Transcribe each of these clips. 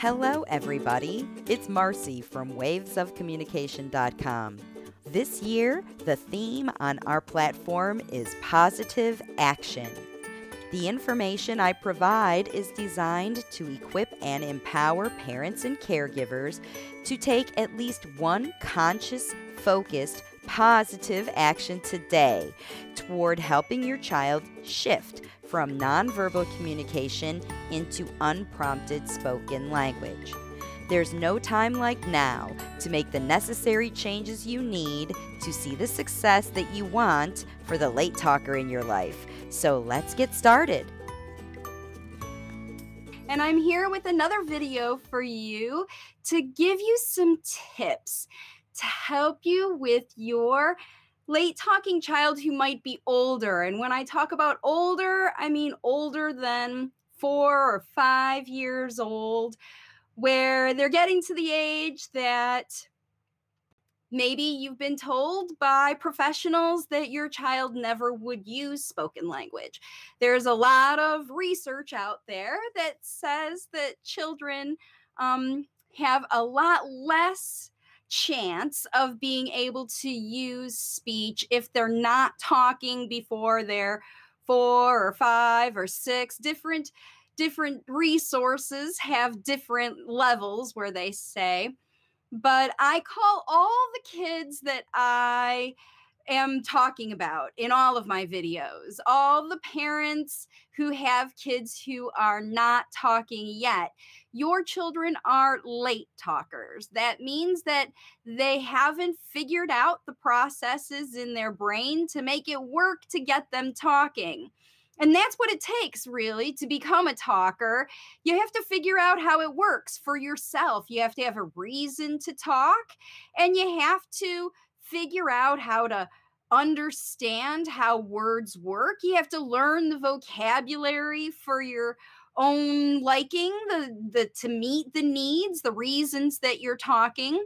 Hello, everybody. It's Marcy from wavesofcommunication.com. This year, the theme on our platform is positive action. The information I provide is designed to equip and empower parents and caregivers to take at least one conscious, focused, positive action today toward helping your child shift from nonverbal communication into unprompted spoken language. There's no time like now to make the necessary changes you need to see the success that you want for the late talker in your life. So let's get started. And I'm here with another video for you to give you some tips to help you with your late talking child who might be older. And when I talk about older, I mean older than four or five years old where they're getting to the age that maybe you've been told by professionals that your child never would use spoken language. There's a lot of research out there that says that children um, have a lot less chance of being able to use speech if they're not talking before they're four or five or six. Different different resources have different levels where they say, but I call all the kids that I am talking about in all of my videos, all the parents who have kids who are not talking yet. Your children are late talkers. That means that they haven't figured out the processes in their brain to make it work to get them talking. And that's what it takes, really, to become a talker. You have to figure out how it works for yourself. You have to have a reason to talk, and you have to figure out how to understand how words work. You have to learn the vocabulary for your own liking, the, the to meet the needs, the reasons that you're talking.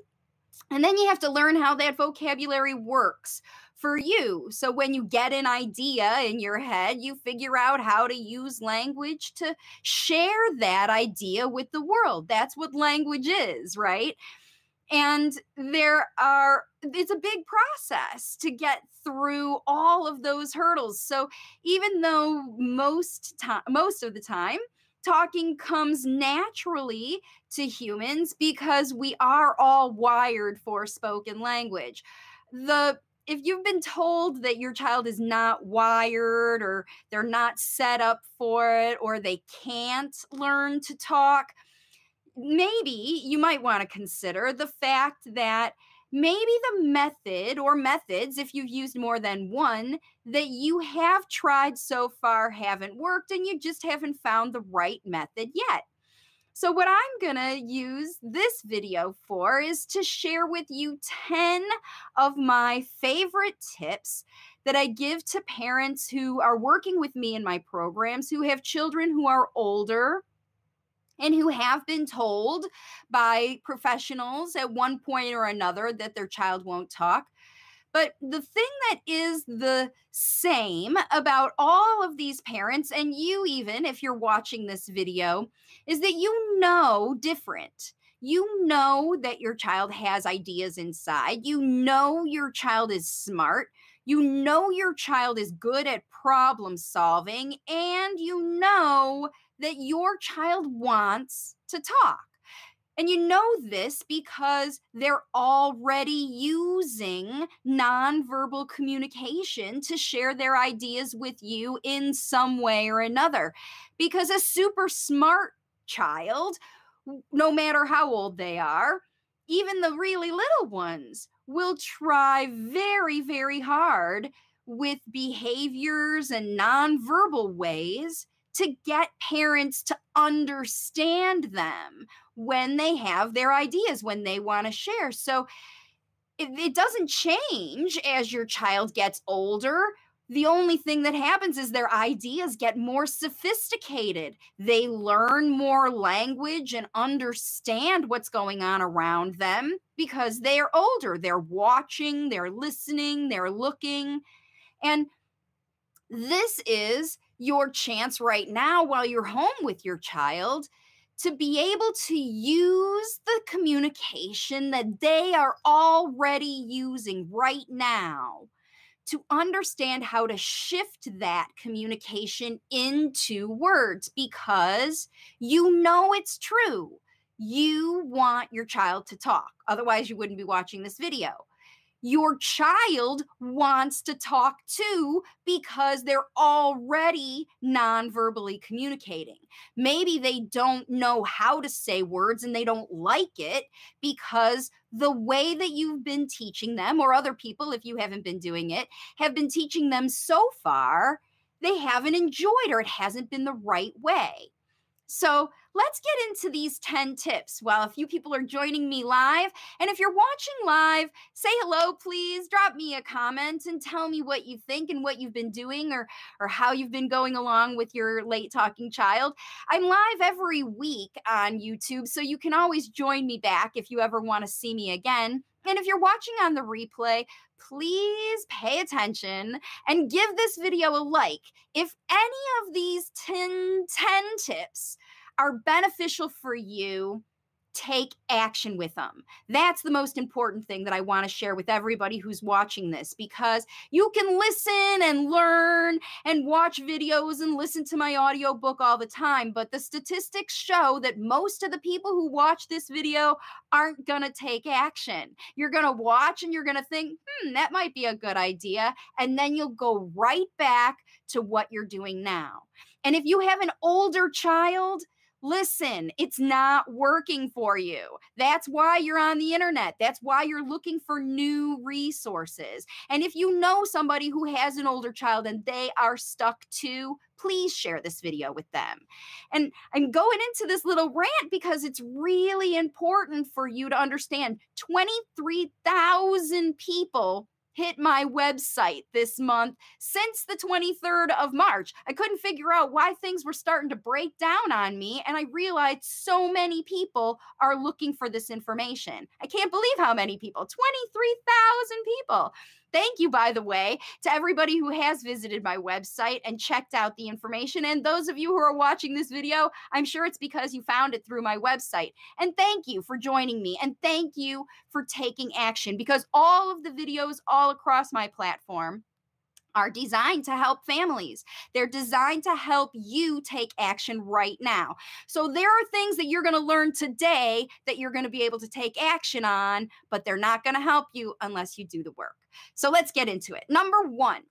And then you have to learn how that vocabulary works for you. So when you get an idea in your head, you figure out how to use language to share that idea with the world. That's what language is, right? And there are, it's a big process to get through all of those hurdles. So even though most time, most of the time, talking comes naturally to humans because we are all wired for spoken language. The if you've been told that your child is not wired or they're not set up for it or they can't learn to talk, maybe you might want to consider the fact that maybe the method or methods, if you've used more than one, that you have tried so far haven't worked and you just haven't found the right method yet. So, what I'm going to use this video for is to share with you 10 of my favorite tips that I give to parents who are working with me in my programs who have children who are older and who have been told by professionals at one point or another that their child won't talk. But the thing that is the same about all of these parents, and you even, if you're watching this video, is that you know different. You know that your child has ideas inside. You know your child is smart. You know your child is good at problem solving. And you know that your child wants to talk. And you know this because they're already using nonverbal communication to share their ideas with you in some way or another. Because a super smart child, no matter how old they are, even the really little ones, will try very, very hard with behaviors and nonverbal ways to get parents to understand them when they have their ideas, when they want to share. So it, it, doesn't change as your child gets older. The only thing that happens is their ideas get more sophisticated. They learn more language and understand what's going on around them because they are older. They're watching, they're listening, they're looking. And this is your chance right now while you're home with your child to be able to use the communication that they are already using right now to understand how to shift that communication into words because you know it's true. You want your child to talk. Otherwise, you wouldn't be watching this video your child wants to talk too because they're already non-verbally communicating. Maybe they don't know how to say words and they don't like it because the way that you've been teaching them, or other people, if you haven't been doing it, have been teaching them so far, they haven't enjoyed or it hasn't been the right way. So let's get into these 10 tips. Well, a few people are joining me live. And if you're watching live, say hello, please. Drop me a comment and tell me what you think and what you've been doing or, or how you've been going along with your late talking child. I'm live every week on YouTube, so you can always join me back if you ever want to see me again. And if you're watching on the replay, please pay attention and give this video a like. If any of these 10, 10 tips are beneficial for you, take action with them. That's the most important thing that I want to share with everybody who's watching this because you can listen and learn and watch videos and listen to my audiobook all the time, but the statistics show that most of the people who watch this video aren't going to take action. You're going to watch and you're going to think, "Hmm, that might be a good idea," and then you'll go right back to what you're doing now. And if you have an older child, Listen, it's not working for you. That's why you're on the internet. That's why you're looking for new resources. And if you know somebody who has an older child and they are stuck too, please share this video with them. And I'm going into this little rant because it's really important for you to understand 23,000 people hit my website this month since the 23rd of March. I couldn't figure out why things were starting to break down on me, and I realized so many people are looking for this information. I can't believe how many people 23,000 people. Thank you, by the way, to everybody who has visited my website and checked out the information. And those of you who are watching this video, I'm sure it's because you found it through my website. And thank you for joining me. And thank you for taking action because all of the videos all across my platform are designed to help families. They're designed to help you take action right now. So there are things that you're going to learn today that you're going to be able to take action on, but they're not going to help you unless you do the work. So let's get into it. Number one,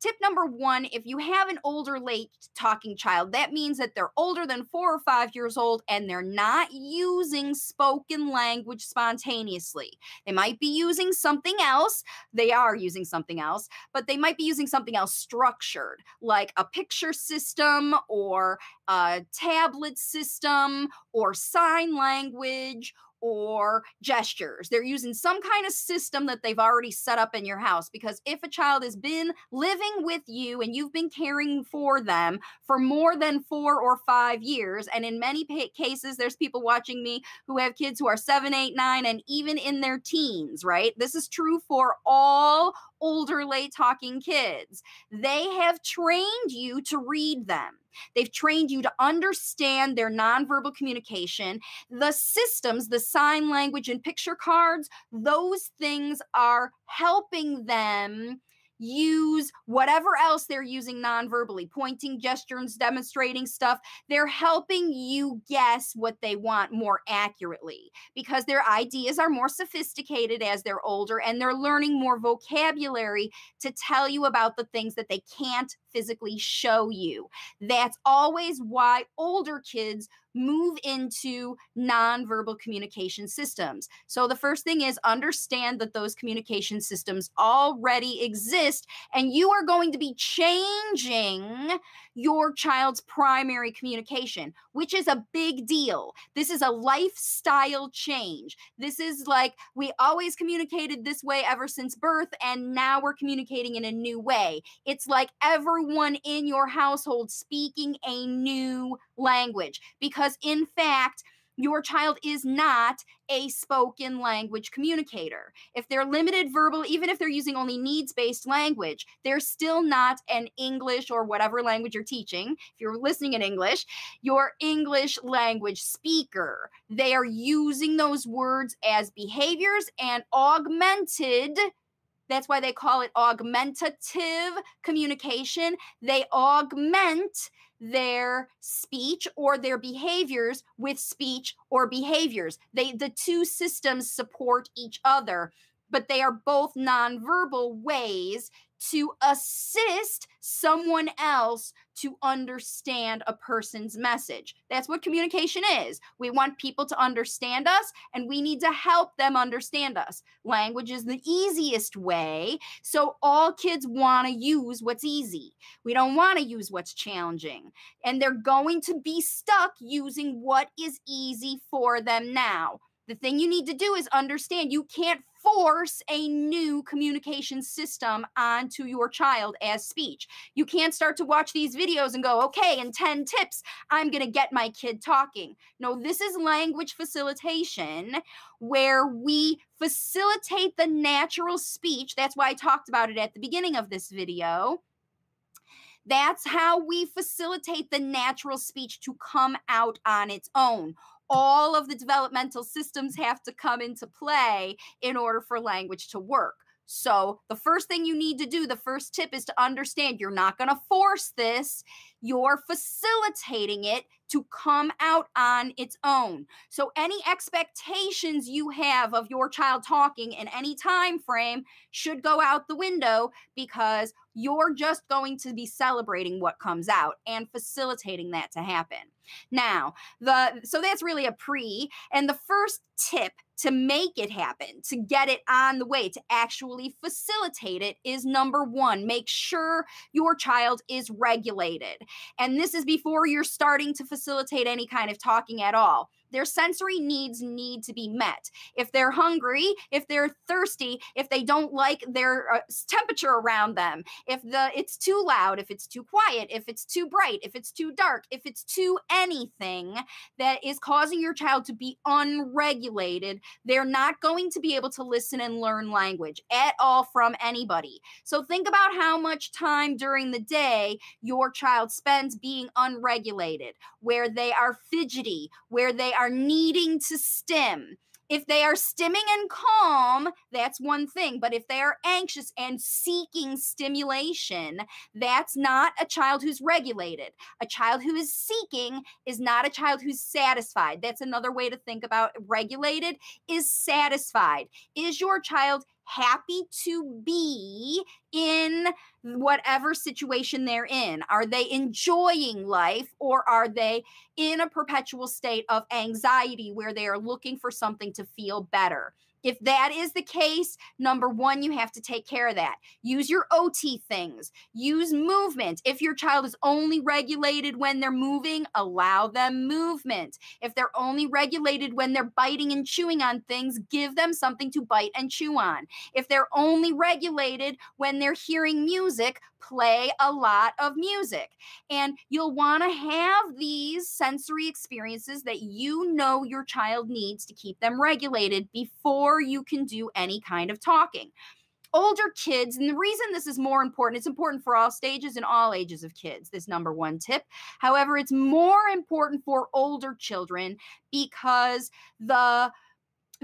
Tip number one if you have an older late talking child, that means that they're older than four or five years old and they're not using spoken language spontaneously. They might be using something else. They are using something else, but they might be using something else structured, like a picture system or a tablet system or sign language or gestures. They're using some kind of system that they've already set up in your house because if a child has been living with you and you've been caring for them for more than four or five years, and in many cases, there's people watching me who have kids who are seven, eight, nine, and even in their teens, right? This is true for all older late talking kids. They have trained you to read them. They've trained you to understand their nonverbal communication. The systems, the sign language and picture cards, those things are helping them use whatever else they're using non-verbally pointing gestures demonstrating stuff. They're helping you guess what they want more accurately because their ideas are more sophisticated as they're older and they're learning more vocabulary to tell you about the things that they can't physically show you. That's always why older kids move into nonverbal communication systems. So the first thing is understand that those communication systems already exist and you are going to be changing your child's primary communication, which is a big deal. This is a lifestyle change. This is like we always communicated this way ever since birth, and now we're communicating in a new way. It's like everyone in your household speaking a new language because, in fact, your child is not a spoken language communicator. If they're limited verbal, even if they're using only needs based language, they're still not an English or whatever language you're teaching. If you're listening in English, your English language speaker. They are using those words as behaviors and augmented that's why they call it augmentative communication. They augment their speech or their behaviors with speech or behaviors. They the two systems support each other, but they are both nonverbal ways to assist someone else to understand a person's message. That's what communication is. We want people to understand us and we need to help them understand us. Language is the easiest way. So all kids want to use what's easy. We don't want to use what's challenging. And they're going to be stuck using what is easy for them now. The thing you need to do is understand you can't force a new communication system onto your child as speech. You can't start to watch these videos and go, okay, in 10 tips, I'm going to get my kid talking. No, this is language facilitation where we facilitate the natural speech. That's why I talked about it at the beginning of this video. That's how we facilitate the natural speech to come out on its own all of the developmental systems have to come into play in order for language to work. So, the first thing you need to do, the first tip is to understand you're not going to force this, you're facilitating it to come out on its own. So any expectations you have of your child talking in any time frame should go out the window because you're just going to be celebrating what comes out and facilitating that to happen. Now, the so that's really a pre and the first tip to make it happen, to get it on the way, to actually facilitate it is number 1, make sure your child is regulated. And this is before you're starting to facilitate any kind of talking at all. Their sensory needs need to be met. If they're hungry, if they're thirsty, if they don't like their uh, temperature around them, if the it's too loud, if it's too quiet, if it's too bright, if it's too dark, if it's too anything that is causing your child to be unregulated, they're not going to be able to listen and learn language at all from anybody. So think about how much time during the day your child spends being unregulated, where they are fidgety, where they are needing to stim. If they are stimming and calm, that's one thing. But if they are anxious and seeking stimulation, that's not a child who's regulated. A child who is seeking is not a child who's satisfied. That's another way to think about regulated is satisfied. Is your child happy to be in whatever situation they're in? Are they enjoying life or are they in a perpetual state of anxiety where they are looking for something to feel better? If that is the case, number one, you have to take care of that. Use your OT things, use movement. If your child is only regulated when they're moving, allow them movement. If they're only regulated when they're biting and chewing on things, give them something to bite and chew on. If they're only regulated when they're hearing music, play a lot of music. And you'll want to have these sensory experiences that you know your child needs to keep them regulated before you can do any kind of talking. Older kids, and the reason this is more important, it's important for all stages and all ages of kids, this number one tip. However, it's more important for older children because the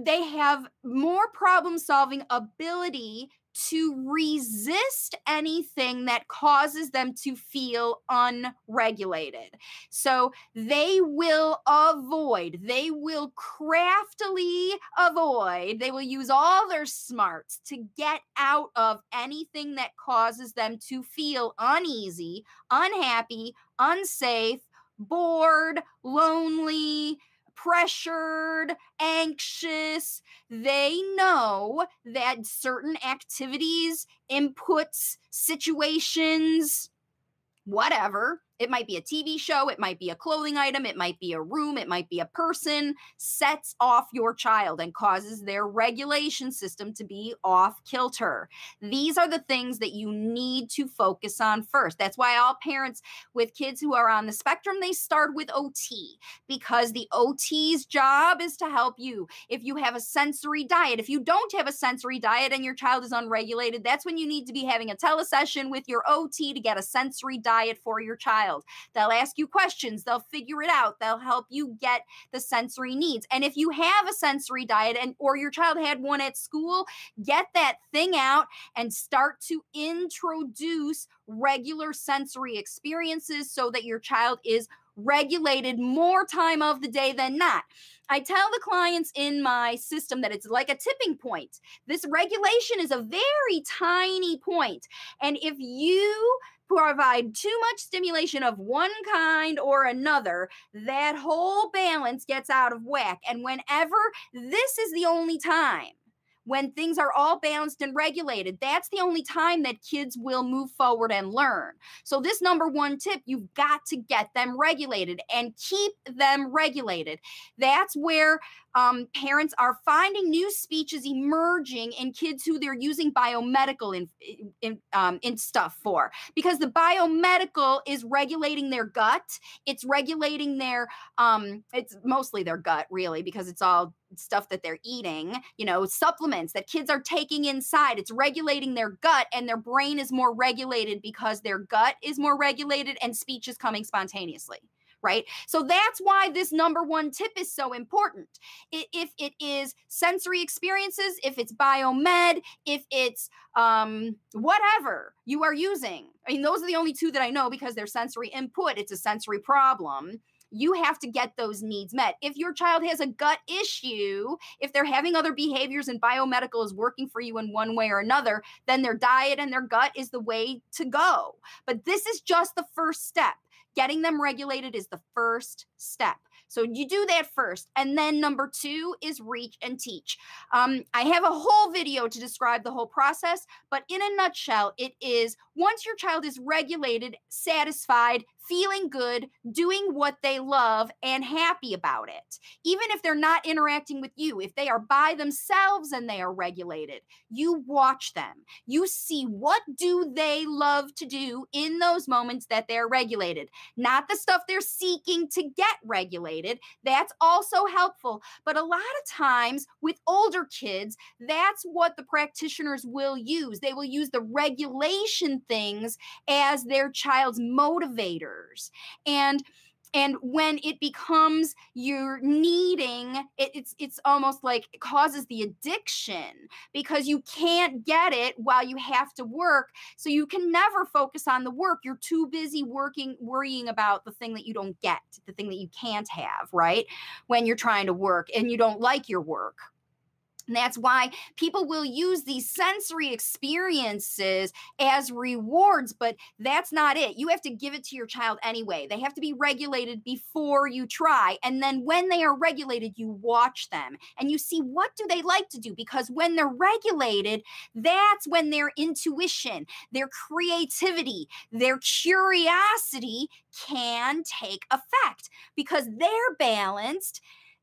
they have more problem solving ability to resist anything that causes them to feel unregulated. So they will avoid, they will craftily avoid, they will use all their smarts to get out of anything that causes them to feel uneasy, unhappy, unsafe, bored, lonely, pressured, anxious. They know that certain activities, inputs, situations, whatever it might be a TV show, it might be a clothing item, it might be a room, it might be a person, sets off your child and causes their regulation system to be off kilter. These are the things that you need to focus on first. That's why all parents with kids who are on the spectrum, they start with OT because the OT's job is to help you. If you have a sensory diet, if you don't have a sensory diet and your child is unregulated, that's when you need to be having a telesession with your OT to get a sensory diet for your child child. They'll ask you questions, they'll figure it out, they'll help you get the sensory needs. And if you have a sensory diet and or your child had one at school, get that thing out and start to introduce regular sensory experiences so that your child is regulated more time of the day than not. I tell the clients in my system that it's like a tipping point. This regulation is a very tiny point. And if you provide too much stimulation of one kind or another, that whole balance gets out of whack. And whenever this is the only time when things are all balanced and regulated, that's the only time that kids will move forward and learn. So, this number one tip, you've got to get them regulated and keep them regulated. That's where um, parents are finding new speeches emerging in kids who they're using biomedical in, in, um, in stuff for. Because the biomedical is regulating their gut. It's regulating their um, it's mostly their gut really because it's all stuff that they're eating you know supplements that kids are taking inside. It's regulating their gut and their brain is more regulated because their gut is more regulated and speech is coming spontaneously right? So that's why this number one tip is so important. If it is sensory experiences, if it's biomed, if it's um, whatever you are using, I mean, those are the only two that I know because they're sensory input, it's a sensory problem you have to get those needs met. If your child has a gut issue, if they're having other behaviors and biomedical is working for you in one way or another, then their diet and their gut is the way to go. But this is just the first step. Getting them regulated is the first step. So you do that first. And then number two is reach and teach. Um, I have a whole video to describe the whole process, but in a nutshell, it is once your child is regulated, satisfied, feeling good, doing what they love, and happy about it. Even if they're not interacting with you, if they are by themselves and they are regulated, you watch them. You see what do they love to do in those moments that they're regulated, not the stuff they're seeking to get regulated. That's also helpful. But a lot of times with older kids, that's what the practitioners will use. They will use the regulation things as their child's motivators. And and when it becomes you're needing it, it's it's almost like it causes the addiction because you can't get it while you have to work. So you can never focus on the work. You're too busy working worrying about the thing that you don't get the thing that you can't have right? When you're trying to work and you don't like your work and that's why people will use these sensory experiences as rewards, but that's not it. You have to give it to your child anyway. They have to be regulated before you try. And then when they are regulated, you watch them and you see what do they like to do because when they're regulated, that's when their intuition, their creativity, their curiosity can take effect because they're balanced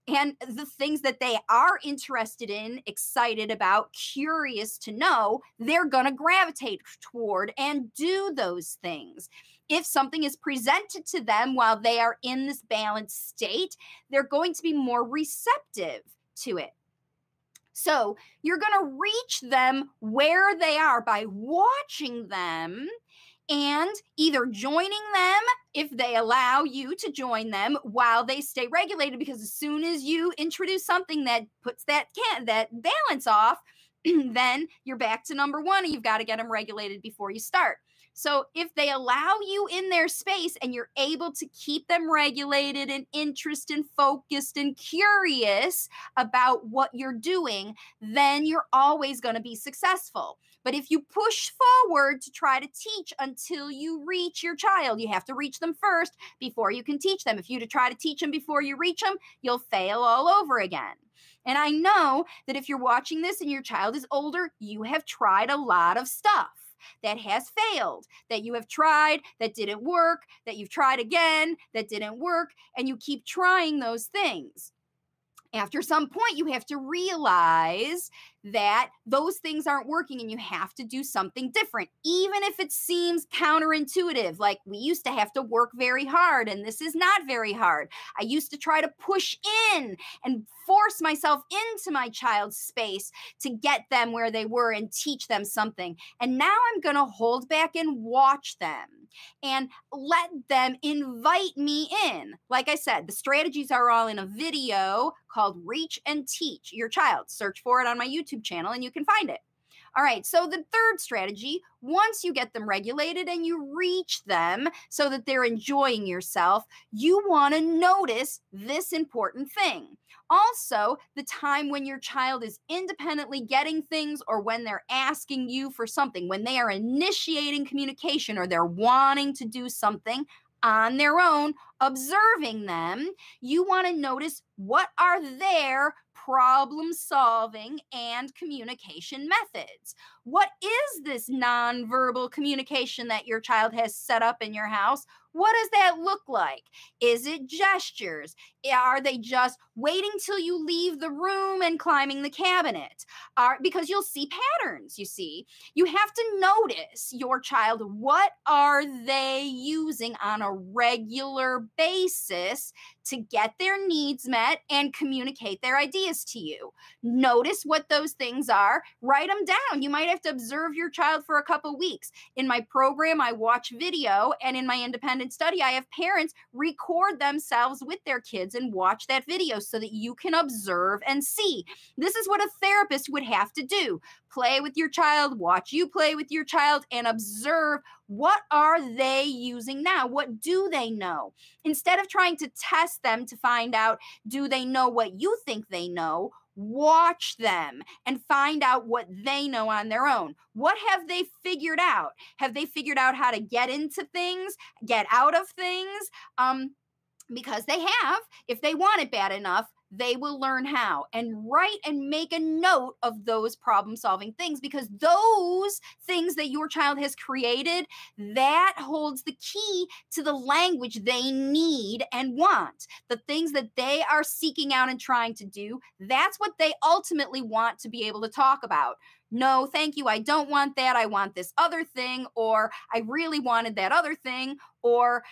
and the things that they are interested in, excited about, curious to know, they're going to gravitate toward and do those things. If something is presented to them while they are in this balanced state, they're going to be more receptive to it. So you're going to reach them where they are by watching them and either joining them if they allow you to join them while they stay regulated because as soon as you introduce something that puts that can that balance off then you're back to number 1 and you've got to get them regulated before you start so if they allow you in their space and you're able to keep them regulated and interested and focused and curious about what you're doing, then you're always going to be successful. But if you push forward to try to teach until you reach your child, you have to reach them first before you can teach them. If you to try to teach them before you reach them, you'll fail all over again. And I know that if you're watching this and your child is older, you have tried a lot of stuff that has failed, that you have tried, that didn't work, that you've tried again, that didn't work, and you keep trying those things after some point you have to realize that those things aren't working and you have to do something different even if it seems counterintuitive like we used to have to work very hard and this is not very hard i used to try to push in and force myself into my child's space to get them where they were and teach them something and now i'm going to hold back and watch them and let them invite me in. Like I said, the strategies are all in a video called Reach and Teach Your Child. Search for it on my YouTube channel and you can find it. All right, so the third strategy, once you get them regulated and you reach them so that they're enjoying yourself, you want to notice this important thing. Also, the time when your child is independently getting things or when they're asking you for something, when they are initiating communication or they're wanting to do something on their own, observing them, you want to notice what are their problem solving and communication methods. What is this nonverbal communication that your child has set up in your house? What does that look like? Is it gestures? Eh, are they just waiting till you leave the room and climbing the cabinet? Are because you'll see patterns, you see. You have to notice your child what are they using on a regular basis to get their needs met and communicate their ideas to you. Notice what those things are, write them down. You might have to observe your child for a couple weeks. In my program, I watch video, and in my independent study, I have parents record themselves with their kids and watch that video so that you can observe and see. This is what a therapist would have to do play with your child, watch you play with your child, and observe what are they using now? What do they know? Instead of trying to test them to find out, do they know what you think they know? Watch them and find out what they know on their own. What have they figured out? Have they figured out how to get into things, get out of things? Um, because they have, if they want it bad enough, they will learn how and write and make a note of those problem solving things because those things that your child has created that holds the key to the language they need and want the things that they are seeking out and trying to do that's what they ultimately want to be able to talk about no, thank you. I don't want that. I want this other thing. Or I really wanted that other thing. Or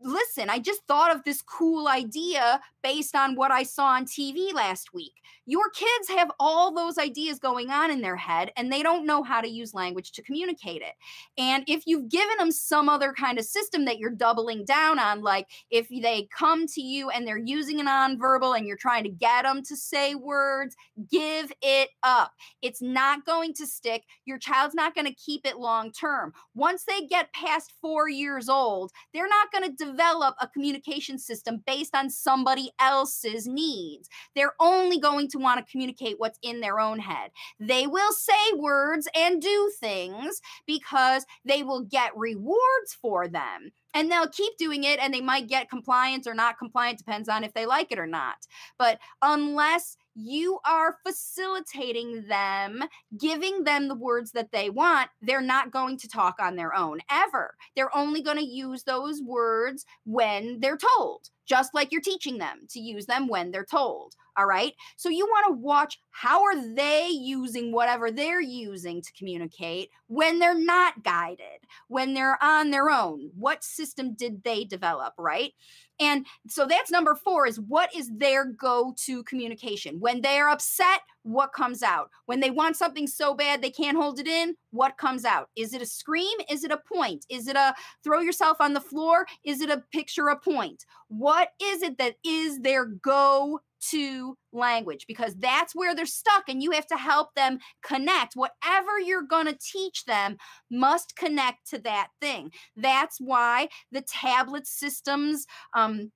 listen, I just thought of this cool idea based on what I saw on TV last week. Your kids have all those ideas going on in their head and they don't know how to use language to communicate it. And if you've given them some other kind of system that you're doubling down on, like if they come to you and they're using a nonverbal and you're trying to get them to say words, give it up. It's not going to stick. Your child's not going to keep it long term. Once they get past four years old, they're not going to develop a communication system based on somebody else's needs. They're only going to want to communicate what's in their own head. They will say words and do things because they will get rewards for them and they'll keep doing it and they might get compliance or not compliant depends on if they like it or not but unless you are facilitating them, giving them the words that they want, they're not going to talk on their own ever. They're only going to use those words when they're told, just like you're teaching them to use them when they're told. All right. So you want to watch how are they using whatever they're using to communicate when they're not guided, when they're on their own. What system did they develop? Right. And so that's number four is what is their go to communication? When they're upset, what comes out? When they want something so bad they can't hold it in, what comes out? Is it a scream? Is it a point? Is it a throw yourself on the floor? Is it a picture a point? What is it that is their go to language because that's where they're stuck and you have to help them connect whatever you're going to teach them must connect to that thing that's why the tablet systems um,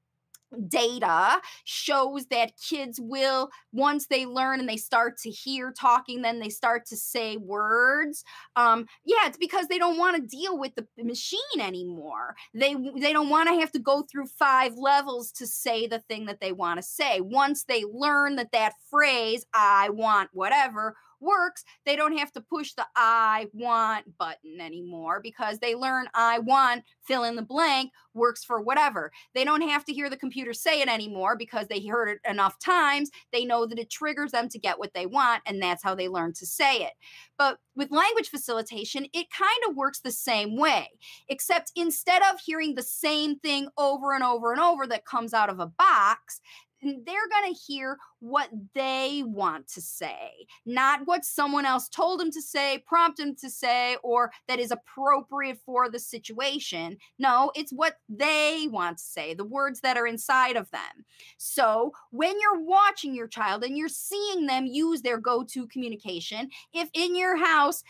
data shows that kids will once they learn and they start to hear talking then they start to say words um yeah it's because they don't want to deal with the machine anymore. They they don't want to have to go through five levels to say the thing that they want to say. Once they learn that that phrase i want whatever works, they don't have to push the I want button anymore because they learn I want, fill in the blank, works for whatever. They don't have to hear the computer say it anymore because they heard it enough times. They know that it triggers them to get what they want, and that's how they learn to say it. But with language facilitation, it kind of works the same way, except instead of hearing the same thing over and over and over that comes out of a box, they're going to hear what they want to say, not what someone else told them to say, prompt them to say, or that is appropriate for the situation. No, it's what they want to say, the words that are inside of them. So when you're watching your child and you're seeing them use their go to communication, if in your house,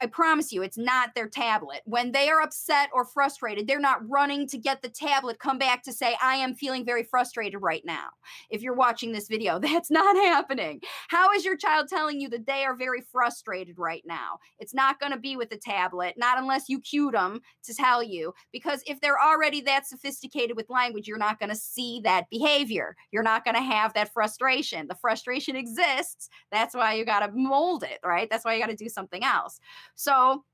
I promise you, it's not their tablet, when they are upset or frustrated, they're not running to get the tablet, come back to say, I am feeling very frustrated right now. If you're watching this video, that's not happening. How is your child telling you that they are very frustrated right now? It's not going to be with the tablet, not unless you cue them to tell you, because if they're already that sophisticated with language, you're not going to see that behavior. You're not going to have that frustration. The frustration exists. That's why you got to mold it, right? That's why you got to do something else. So,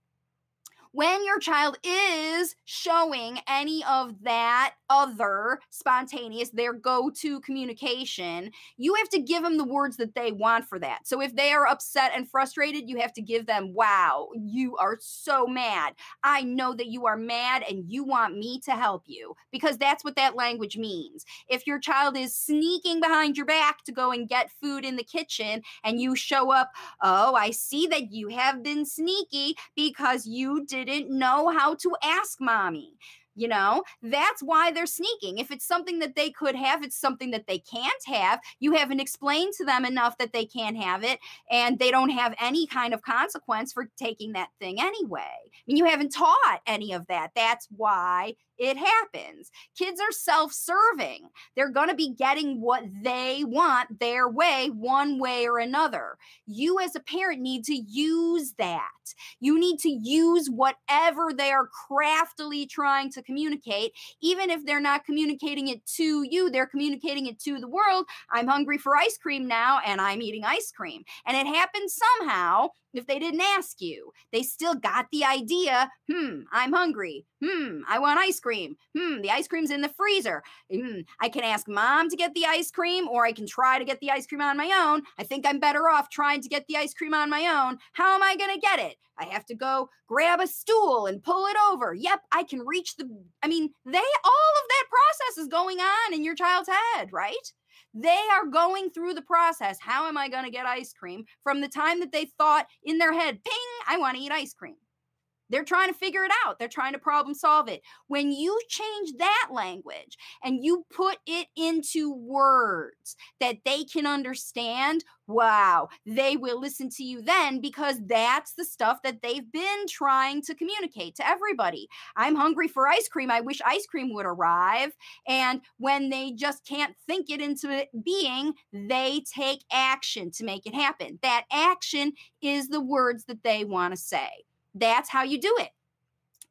when your child is showing any of that other spontaneous, their go to communication, you have to give them the words that they want for that. So if they are upset and frustrated, you have to give them, wow, you are so mad. I know that you are mad and you want me to help you because that's what that language means. If your child is sneaking behind your back to go and get food in the kitchen and you show up, oh, I see that you have been sneaky because you didn't know how to ask mommy you know? That's why they're sneaking. If it's something that they could have it's something that they can't have. You haven't explained to them enough that they can't have it and they don't have any kind of consequence for taking that thing anyway. I mean you haven't taught any of that. That's why it happens. Kids are self serving. They're going to be getting what they want their way, one way or another. You, as a parent, need to use that. You need to use whatever they are craftily trying to communicate, even if they're not communicating it to you, they're communicating it to the world. I'm hungry for ice cream now, and I'm eating ice cream. And it happens somehow if they didn't ask you. They still got the idea, hmm, I'm hungry. Hmm, I want ice cream. Hmm, the ice cream's in the freezer. Hmm, I can ask mom to get the ice cream, or I can try to get the ice cream on my own. I think I'm better off trying to get the ice cream on my own. How am I going to get it? I have to go grab a stool and pull it over. Yep, I can reach the. I mean, they, all of that process is going on in your child's head, right? They are going through the process. How am I going to get ice cream from the time that they thought in their head, ping, I want to eat ice cream? They're trying to figure it out. They're trying to problem solve it. When you change that language and you put it into words that they can understand, wow, they will listen to you then because that's the stuff that they've been trying to communicate to everybody. I'm hungry for ice cream. I wish ice cream would arrive. And when they just can't think it into being, they take action to make it happen. That action is the words that they want to say. That's how you do it.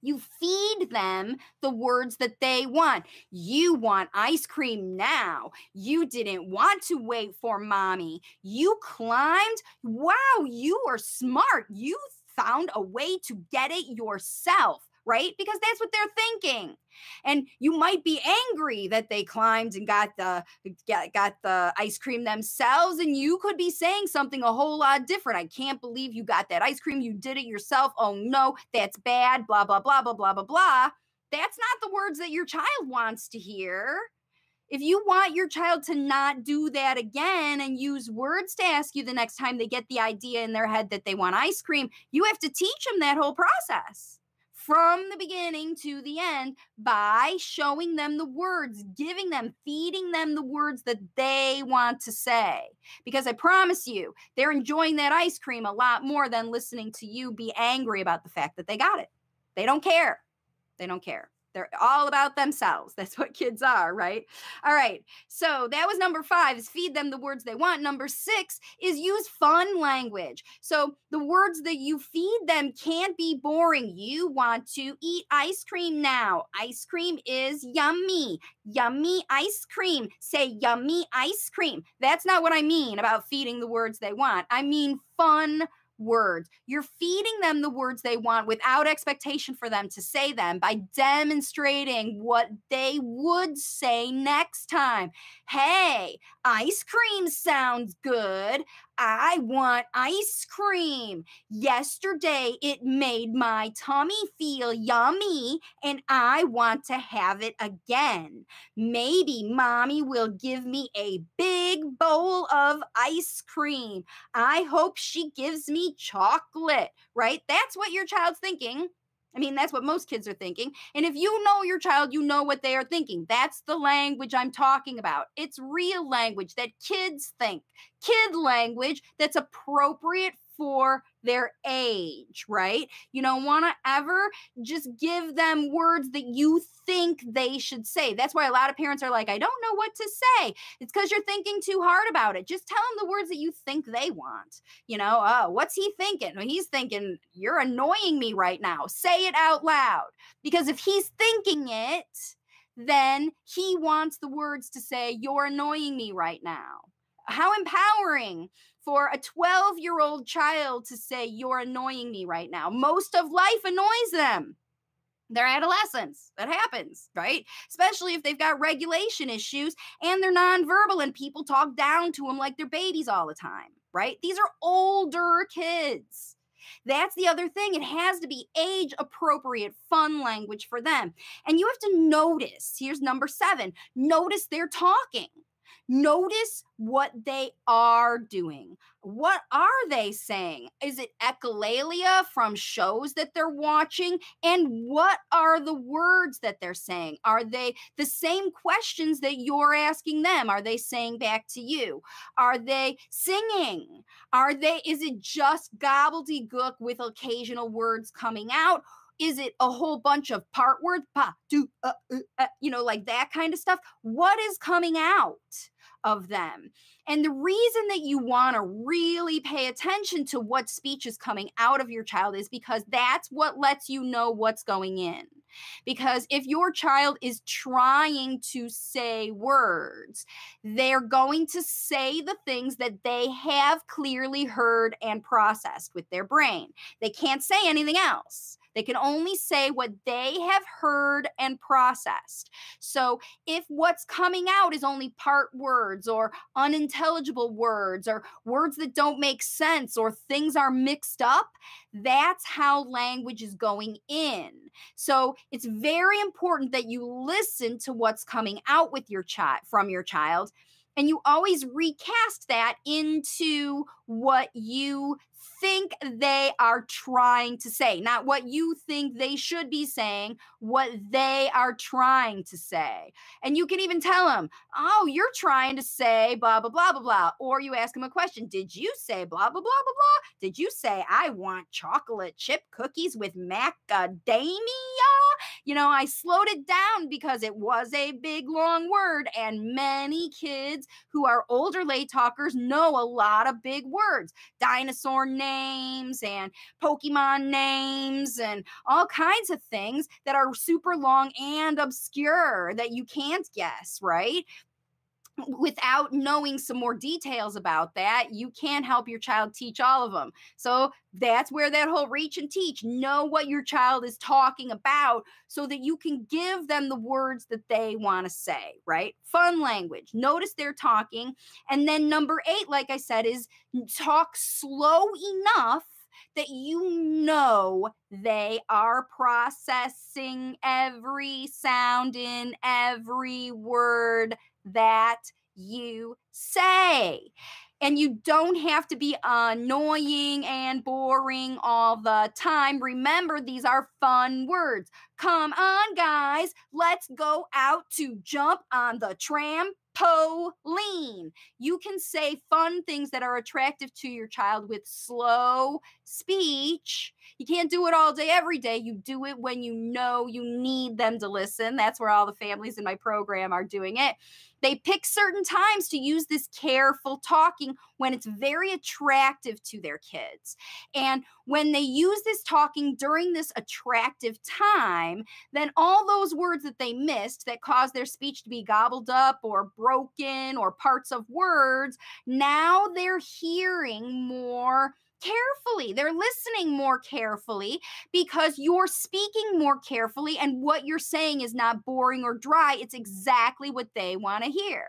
You feed them the words that they want. You want ice cream now. You didn't want to wait for mommy. You climbed. Wow, you are smart. You found a way to get it yourself right? Because that's what they're thinking. And you might be angry that they climbed and got the got, the ice cream themselves and you could be saying something a whole lot different. I can't believe you got that ice cream. You did it yourself. Oh no, that's bad. Blah blah blah blah blah blah blah. That's not the words that your child wants to hear. If you want your child to not do that again and use words to ask you the next time they get the idea in their head that they want ice cream, you have to teach them that whole process from the beginning to the end by showing them the words, giving them, feeding them the words that they want to say. Because I promise you, they're enjoying that ice cream a lot more than listening to you be angry about the fact that they got it. They don't care. They don't care. They're all about themselves. That's what kids are, right? All right. So that was number five is feed them the words they want. Number six is use fun language. So the words that you feed them can't be boring. You want to eat ice cream now. Ice cream is yummy. Yummy ice cream. Say yummy ice cream. That's not what I mean about feeding the words they want. I mean fun words. You're feeding them the words they want without expectation for them to say them by demonstrating what they would say next time. Hey, ice cream sounds good. I want ice cream. Yesterday it made my tummy feel yummy and I want to have it again. Maybe mommy will give me a big bowl of ice cream. I hope she gives me chocolate, right? That's what your child's thinking. I mean, that's what most kids are thinking. And if you know your child, you know what they are thinking. That's the language I'm talking about. It's real language that kids think, kid language that's appropriate for their age, right? You don't want to ever just give them words that you think they should say. That's why a lot of parents are like, I don't know what to say. It's because you're thinking too hard about it. Just tell them the words that you think they want. You know, oh, what's he thinking? Well, he's thinking, you're annoying me right now. Say it out loud. Because if he's thinking it, then he wants the words to say, You're annoying me right now. How empowering for a 12 year old child to say, You're annoying me right now. Most of life annoys them. They're adolescents. That happens, right? Especially if they've got regulation issues and they're nonverbal and people talk down to them like they're babies all the time, right? These are older kids. That's the other thing. It has to be age appropriate, fun language for them. And you have to notice here's number seven notice they're talking. Notice what they are doing. What are they saying? Is it echolalia from shows that they're watching? And what are the words that they're saying? Are they the same questions that you're asking them? Are they saying back to you? Are they singing? Are they, is it just gobbledygook with occasional words coming out? Is it a whole bunch of part words, pa, do, uh, uh, uh, you know, like that kind of stuff? What is coming out? Of them. And the reason that you want to really pay attention to what speech is coming out of your child is because that's what lets you know what's going in. Because if your child is trying to say words, they're going to say the things that they have clearly heard and processed with their brain. They can't say anything else. They can only say what they have heard and processed. So if what's coming out is only part words or unintelligible words or words that don't make sense or things are mixed up, that's how language is going in. So it's very important that you listen to what's coming out with your child from your child and you always recast that into what you think they are trying to say, not what you think they should be saying, what they are trying to say. And you can even tell them, oh, you're trying to say blah, blah, blah, blah, blah. Or you ask them a question Did you say blah, blah, blah, blah, blah? Did you say, I want chocolate chip cookies with macadamia? You know, I slowed it down because it was a big, long word. And many kids who are older late talkers know a lot of big words dinosaur names and Pokemon names and all kinds of things that are super long and obscure that you can't guess, right? Without knowing some more details about that, you can't help your child teach all of them. So that's where that whole reach and teach, know what your child is talking about so that you can give them the words that they want to say, right? Fun language. Notice they're talking. And then number eight, like I said, is talk slow enough that you know they are processing every sound in every word that you say. And you don't have to be annoying and boring all the time. Remember, these are fun words. Come on, guys, let's go out to jump on the trampoline. You can say fun things that are attractive to your child with slow speech. You can't do it all day, every day. You do it when you know you need them to listen. That's where all the families in my program are doing it. They pick certain times to use this careful talking when it's very attractive to their kids. And when they use this talking during this attractive time, then all those words that they missed that caused their speech to be gobbled up or broken or parts of words, now they're hearing more carefully. They're listening more carefully because you're speaking more carefully, and what you're saying is not boring or dry. It's exactly what they want to hear.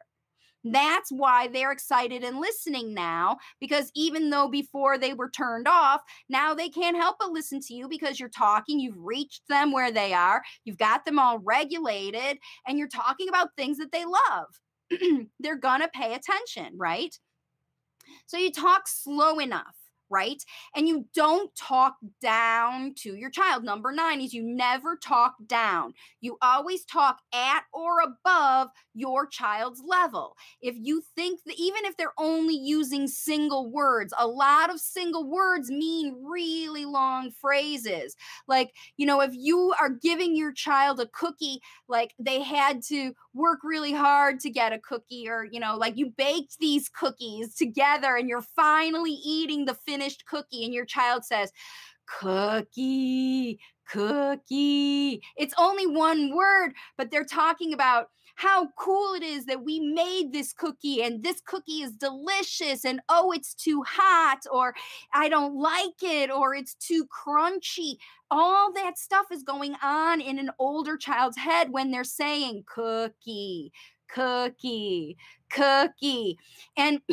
That's why they're excited and listening now because even though before they were turned off, now they can't help but listen to you because you're talking, you've reached them where they are, you've got them all regulated, and you're talking about things that they love. they're gonna pay attention, right? So you talk slow enough right? And you don't talk down to your child. Number nine is you never talk down. You always talk at or above your child's level. If you think that even if they're only using single words, a lot of single words mean really long phrases. Like, you know, if you are giving your child a cookie, like they had to work really hard to get a cookie, or, you know, like you baked these cookies together and you're finally eating the finished cookie and your child says, cookie, cookie. It's only one word, but they're talking about how cool it is that we made this cookie and this cookie is delicious and oh, it's too hot or I don't like it or it's too crunchy. All that stuff is going on in an older child's head when they're saying cookie, cookie, cookie. And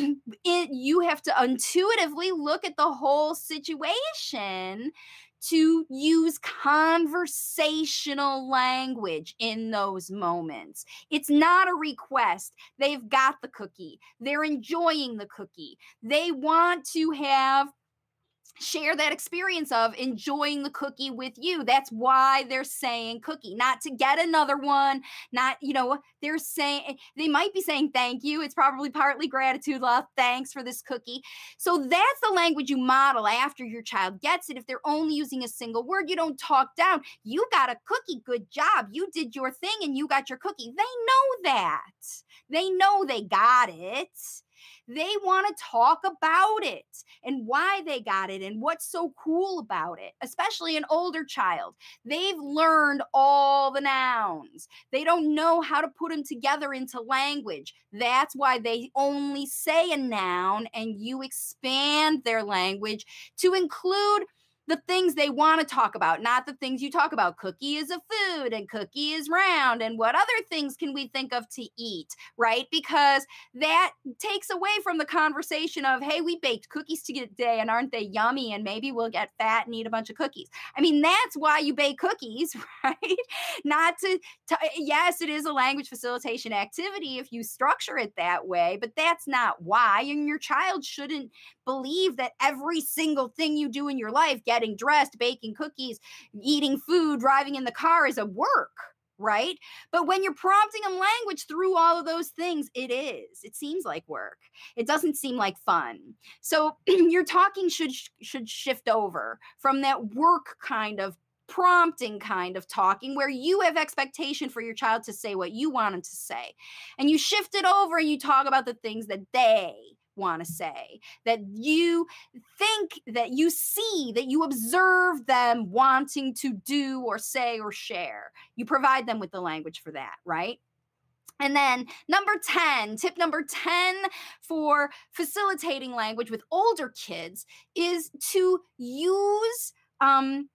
it, you have to intuitively look at the whole situation to use conversational language in those moments. It's not a request. They've got the cookie, they're enjoying the cookie. They want to have share that experience of enjoying the cookie with you. That's why they're saying cookie, not to get another one, not, you know, they're saying, they might be saying thank you. It's probably partly gratitude, love, thanks for this cookie. So that's the language you model after your child gets it. If they're only using a single word, you don't talk down. You got a cookie, good job. You did your thing and you got your cookie. They know that. They know they got it. They want to talk about it and why they got it and what's so cool about it, especially an older child. They've learned all the nouns, they don't know how to put them together into language. That's why they only say a noun and you expand their language to include the things they want to talk about, not the things you talk about. Cookie is a food and cookie is round. And what other things can we think of to eat, right? Because that takes away from the conversation of, hey, we baked cookies today and aren't they yummy? And maybe we'll get fat and eat a bunch of cookies. I mean, that's why you bake cookies, right? Not to, yes, it is a language facilitation activity if you structure it that way, but that's not why. And your child shouldn't believe that every single thing you do in your life, getting dressed, baking cookies, eating food, driving in the car is a work right? But when you're prompting them language through all of those things, it is. It seems like work. It doesn't seem like fun. So your talking should should shift over from that work kind of prompting kind of talking where you have expectation for your child to say what you want them to say. And you shift it over and you talk about the things that they want to say, that you think, that you see, that you observe them wanting to do or say or share. You provide them with the language for that, right? And then number 10, tip number 10 for facilitating language with older kids is to use um,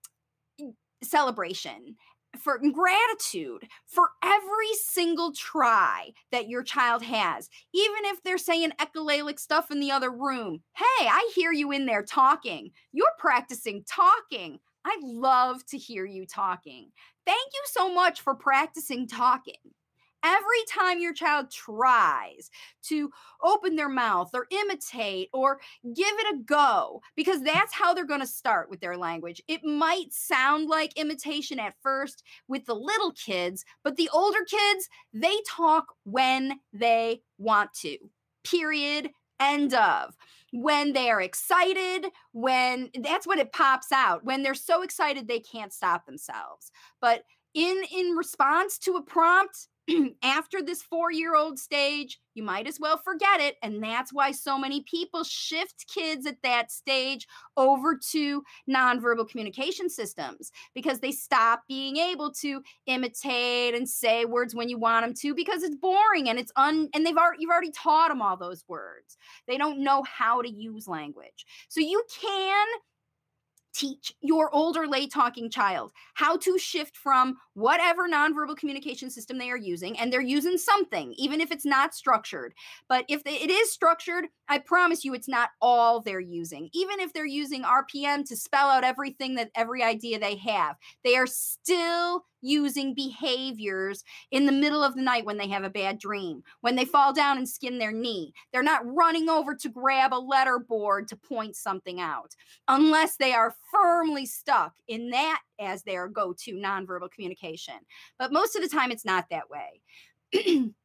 celebration for mm, gratitude for every single try that your child has, even if they're saying echolalic stuff in the other room. Hey, I hear you in there talking. You're practicing talking. I love to hear you talking. Thank you so much for practicing talking. Every time your child tries to open their mouth or imitate or give it a go, because that's how they're going to start with their language. It might sound like imitation at first with the little kids, but the older kids, they talk when they want to. Period. End of when they are excited, when that's when it pops out, when they're so excited they can't stop themselves. But in in response to a prompt, after this four year old stage, you might as well forget it. And that's why so many people shift kids at that stage over to nonverbal communication systems because they stop being able to imitate and say words when you want them to because it's boring and it's un and they've already you've already taught them all those words. They don't know how to use language. So you can teach your older late talking child how to shift from whatever nonverbal communication system they are using and they're using something even if it's not structured. But if it is structured i promise you it's not all they're using. Even if they're using rpm to spell out everything that every idea they have they are still using behaviors in the middle of the night when they have a bad dream, when they fall down and skin their knee. They're not running over to grab a letter board to point something out unless they are firmly stuck in that as their go to nonverbal communication. But most of the time, it's not that way.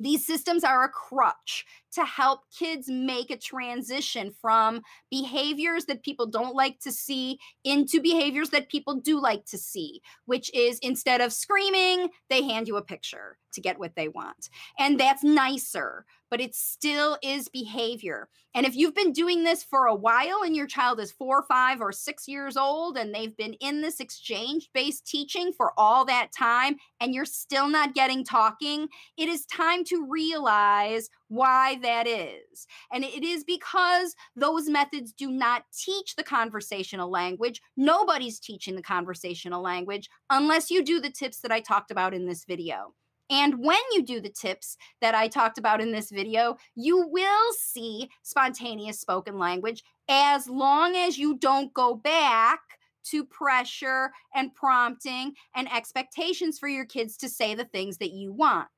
These systems are a crutch to help kids make a transition from behaviors that people don't like to see into behaviors that people do like to see, which is instead of screaming, they hand you a picture to get what they want. And that's nicer, but it still is behavior. And if you've been doing this for a while and your child is four, five, or six years old and they've been in this exchange based teaching for all that time and you're still not getting talking, it is time to realize why that is. And it is because those methods do not teach the conversational language. Nobody's teaching the conversational language unless you do the tips that I talked about in this video. And when you do the tips that I talked about in this video, you will see spontaneous spoken language as long as you don't go back to pressure and prompting and expectations for your kids to say the things that you want.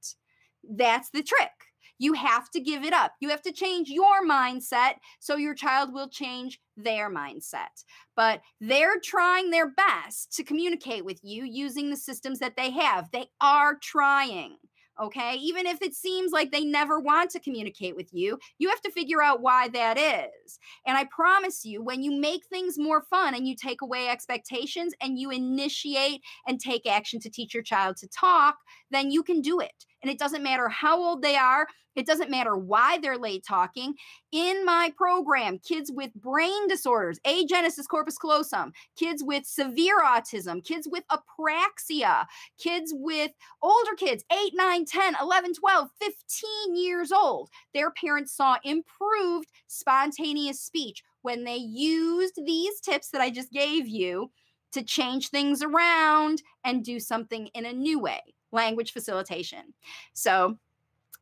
That's the trick. You have to give it up. You have to change your mindset so your child will change their mindset. But they're trying their best to communicate with you using the systems that they have. They are trying. Okay. Even if it seems like they never want to communicate with you, you have to figure out why that is. And I promise you, when you make things more fun and you take away expectations and you initiate and take action to teach your child to talk, then you can do it. And it doesn't matter how old they are, it doesn't matter why they're late talking. In my program, kids with brain disorders, agenesis corpus callosum, kids with severe autism, kids with apraxia, kids with older kids, 8, 9, 10, 11, 12, 15 years old, their parents saw improved spontaneous speech when they used these tips that I just gave you to change things around and do something in a new way language facilitation. So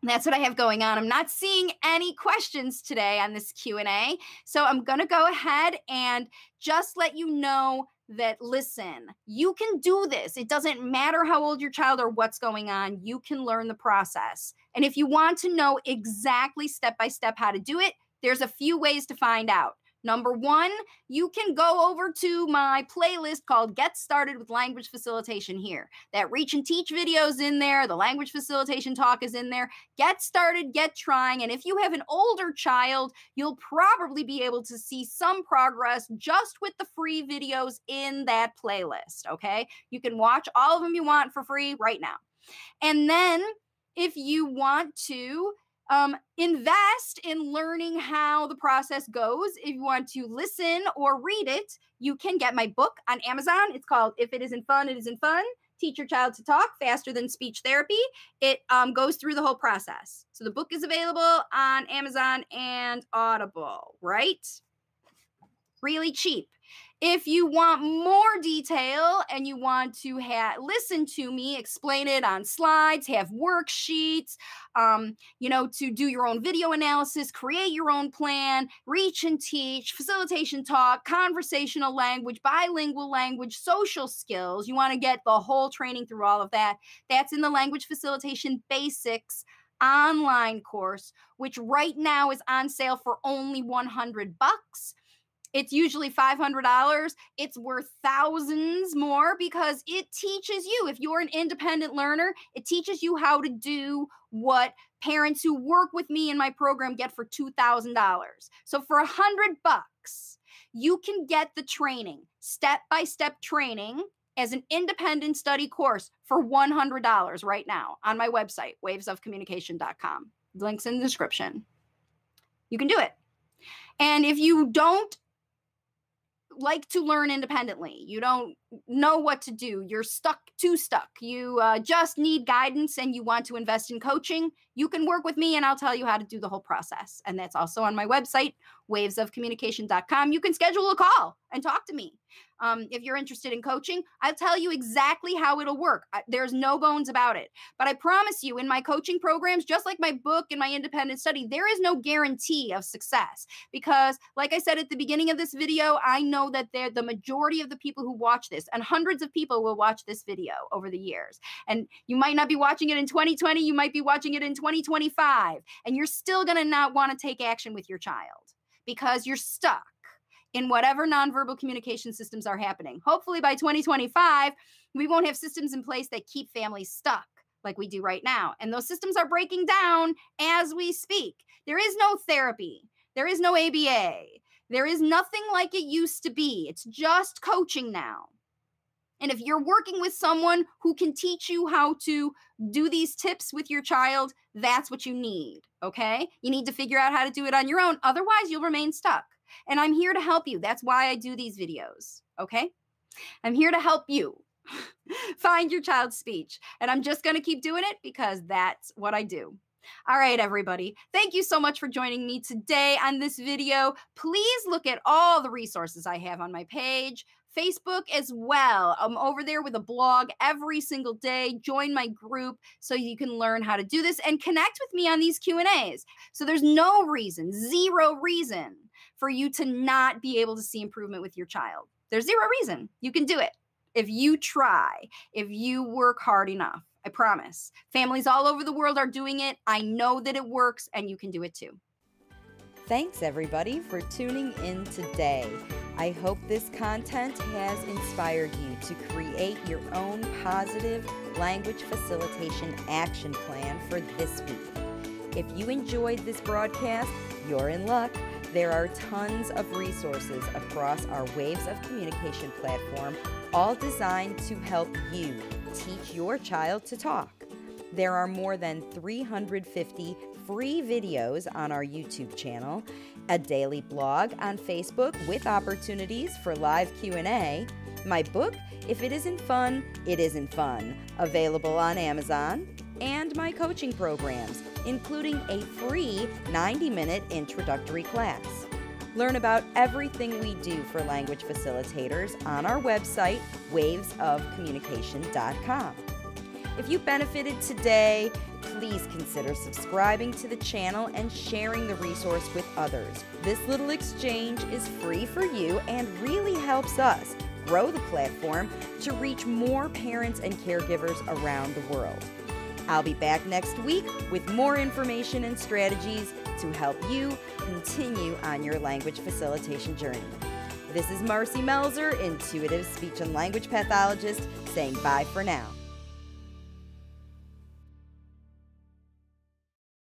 that's what I have going on. I'm not seeing any questions today on this Q&A. So I'm going to go ahead and just let you know that listen, you can do this. It doesn't matter how old your child or what's going on. You can learn the process. And if you want to know exactly step by step how to do it, there's a few ways to find out. Number one, you can go over to my playlist called Get Started with Language Facilitation here. That Reach and Teach video is in there, the language facilitation talk is in there. Get started, get trying. And if you have an older child, you'll probably be able to see some progress just with the free videos in that playlist. Okay. You can watch all of them you want for free right now. And then if you want to, um, invest in learning how the process goes. If you want to listen or read it, you can get my book on Amazon. It's called If It Isn't Fun, It Isn't Fun. Teach your child to talk faster than speech therapy. It um, goes through the whole process. So the book is available on Amazon and Audible, right? Really cheap. If you want more detail and you want to ha- listen to me explain it on slides, have worksheets, um, you know, to do your own video analysis, create your own plan, reach and teach, facilitation talk, conversational language, bilingual language, social skills, you want to get the whole training through all of that. That's in the Language Facilitation Basics online course, which right now is on sale for only 100 bucks. It's usually $500. It's worth thousands more because it teaches you, if you're an independent learner, it teaches you how to do what parents who work with me in my program get for $2,000. So for a 100 bucks, you can get the training, step by step training as an independent study course for $100 right now on my website, wavesofcommunication.com. Links in the description. You can do it. And if you don't like to learn independently. You don't know what to do. You're stuck, too stuck. You uh, just need guidance and you want to invest in coaching. You can work with me and I'll tell you how to do the whole process. And that's also on my website, wavesofcommunication.com. You can schedule a call and talk to me. Um, if you're interested in coaching, I'll tell you exactly how it'll work. I, there's no bones about it. But I promise you, in my coaching programs, just like my book and my independent study, there is no guarantee of success. Because, like I said at the beginning of this video, I know that the majority of the people who watch and hundreds of people will watch this video over the years. And you might not be watching it in 2020, you might be watching it in 2025, and you're still going to not want to take action with your child because you're stuck in whatever nonverbal communication systems are happening. Hopefully by 2025, we won't have systems in place that keep families stuck like we do right now. And those systems are breaking down as we speak. There is no therapy, there is no ABA, there is nothing like it used to be. It's just coaching now. And if you're working with someone who can teach you how to do these tips with your child, that's what you need. Okay. You need to figure out how to do it on your own. Otherwise, you'll remain stuck. And I'm here to help you. That's why I do these videos. Okay. I'm here to help you find your child's speech. And I'm just going to keep doing it because that's what I do. All right, everybody. Thank you so much for joining me today on this video. Please look at all the resources I have on my page. Facebook as well. I'm over there with a blog every single day. Join my group so you can learn how to do this and connect with me on these Q&As. So there's no reason, zero reason for you to not be able to see improvement with your child. There's zero reason. You can do it if you try, if you work hard enough. I promise. Families all over the world are doing it. I know that it works and you can do it too. Thanks, everybody, for tuning in today. I hope this content has inspired you to create your own positive language facilitation action plan for this week. If you enjoyed this broadcast, you're in luck. There are tons of resources across our Waves of Communication platform, all designed to help you teach your child to talk. There are more than 350 free videos on our YouTube channel, a daily blog on Facebook with opportunities for live Q&A, my book, If It Isn't Fun, It Isn't Fun, available on Amazon, and my coaching programs, including a free 90-minute introductory class. Learn about everything we do for language facilitators on our website, wavesofcommunication.com. If you benefited today, please consider subscribing to the channel and sharing the resource with others. This little exchange is free for you and really helps us grow the platform to reach more parents and caregivers around the world. I'll be back next week with more information and strategies to help you continue on your language facilitation journey. This is Marcy Melzer, intuitive speech and language pathologist, saying bye for now.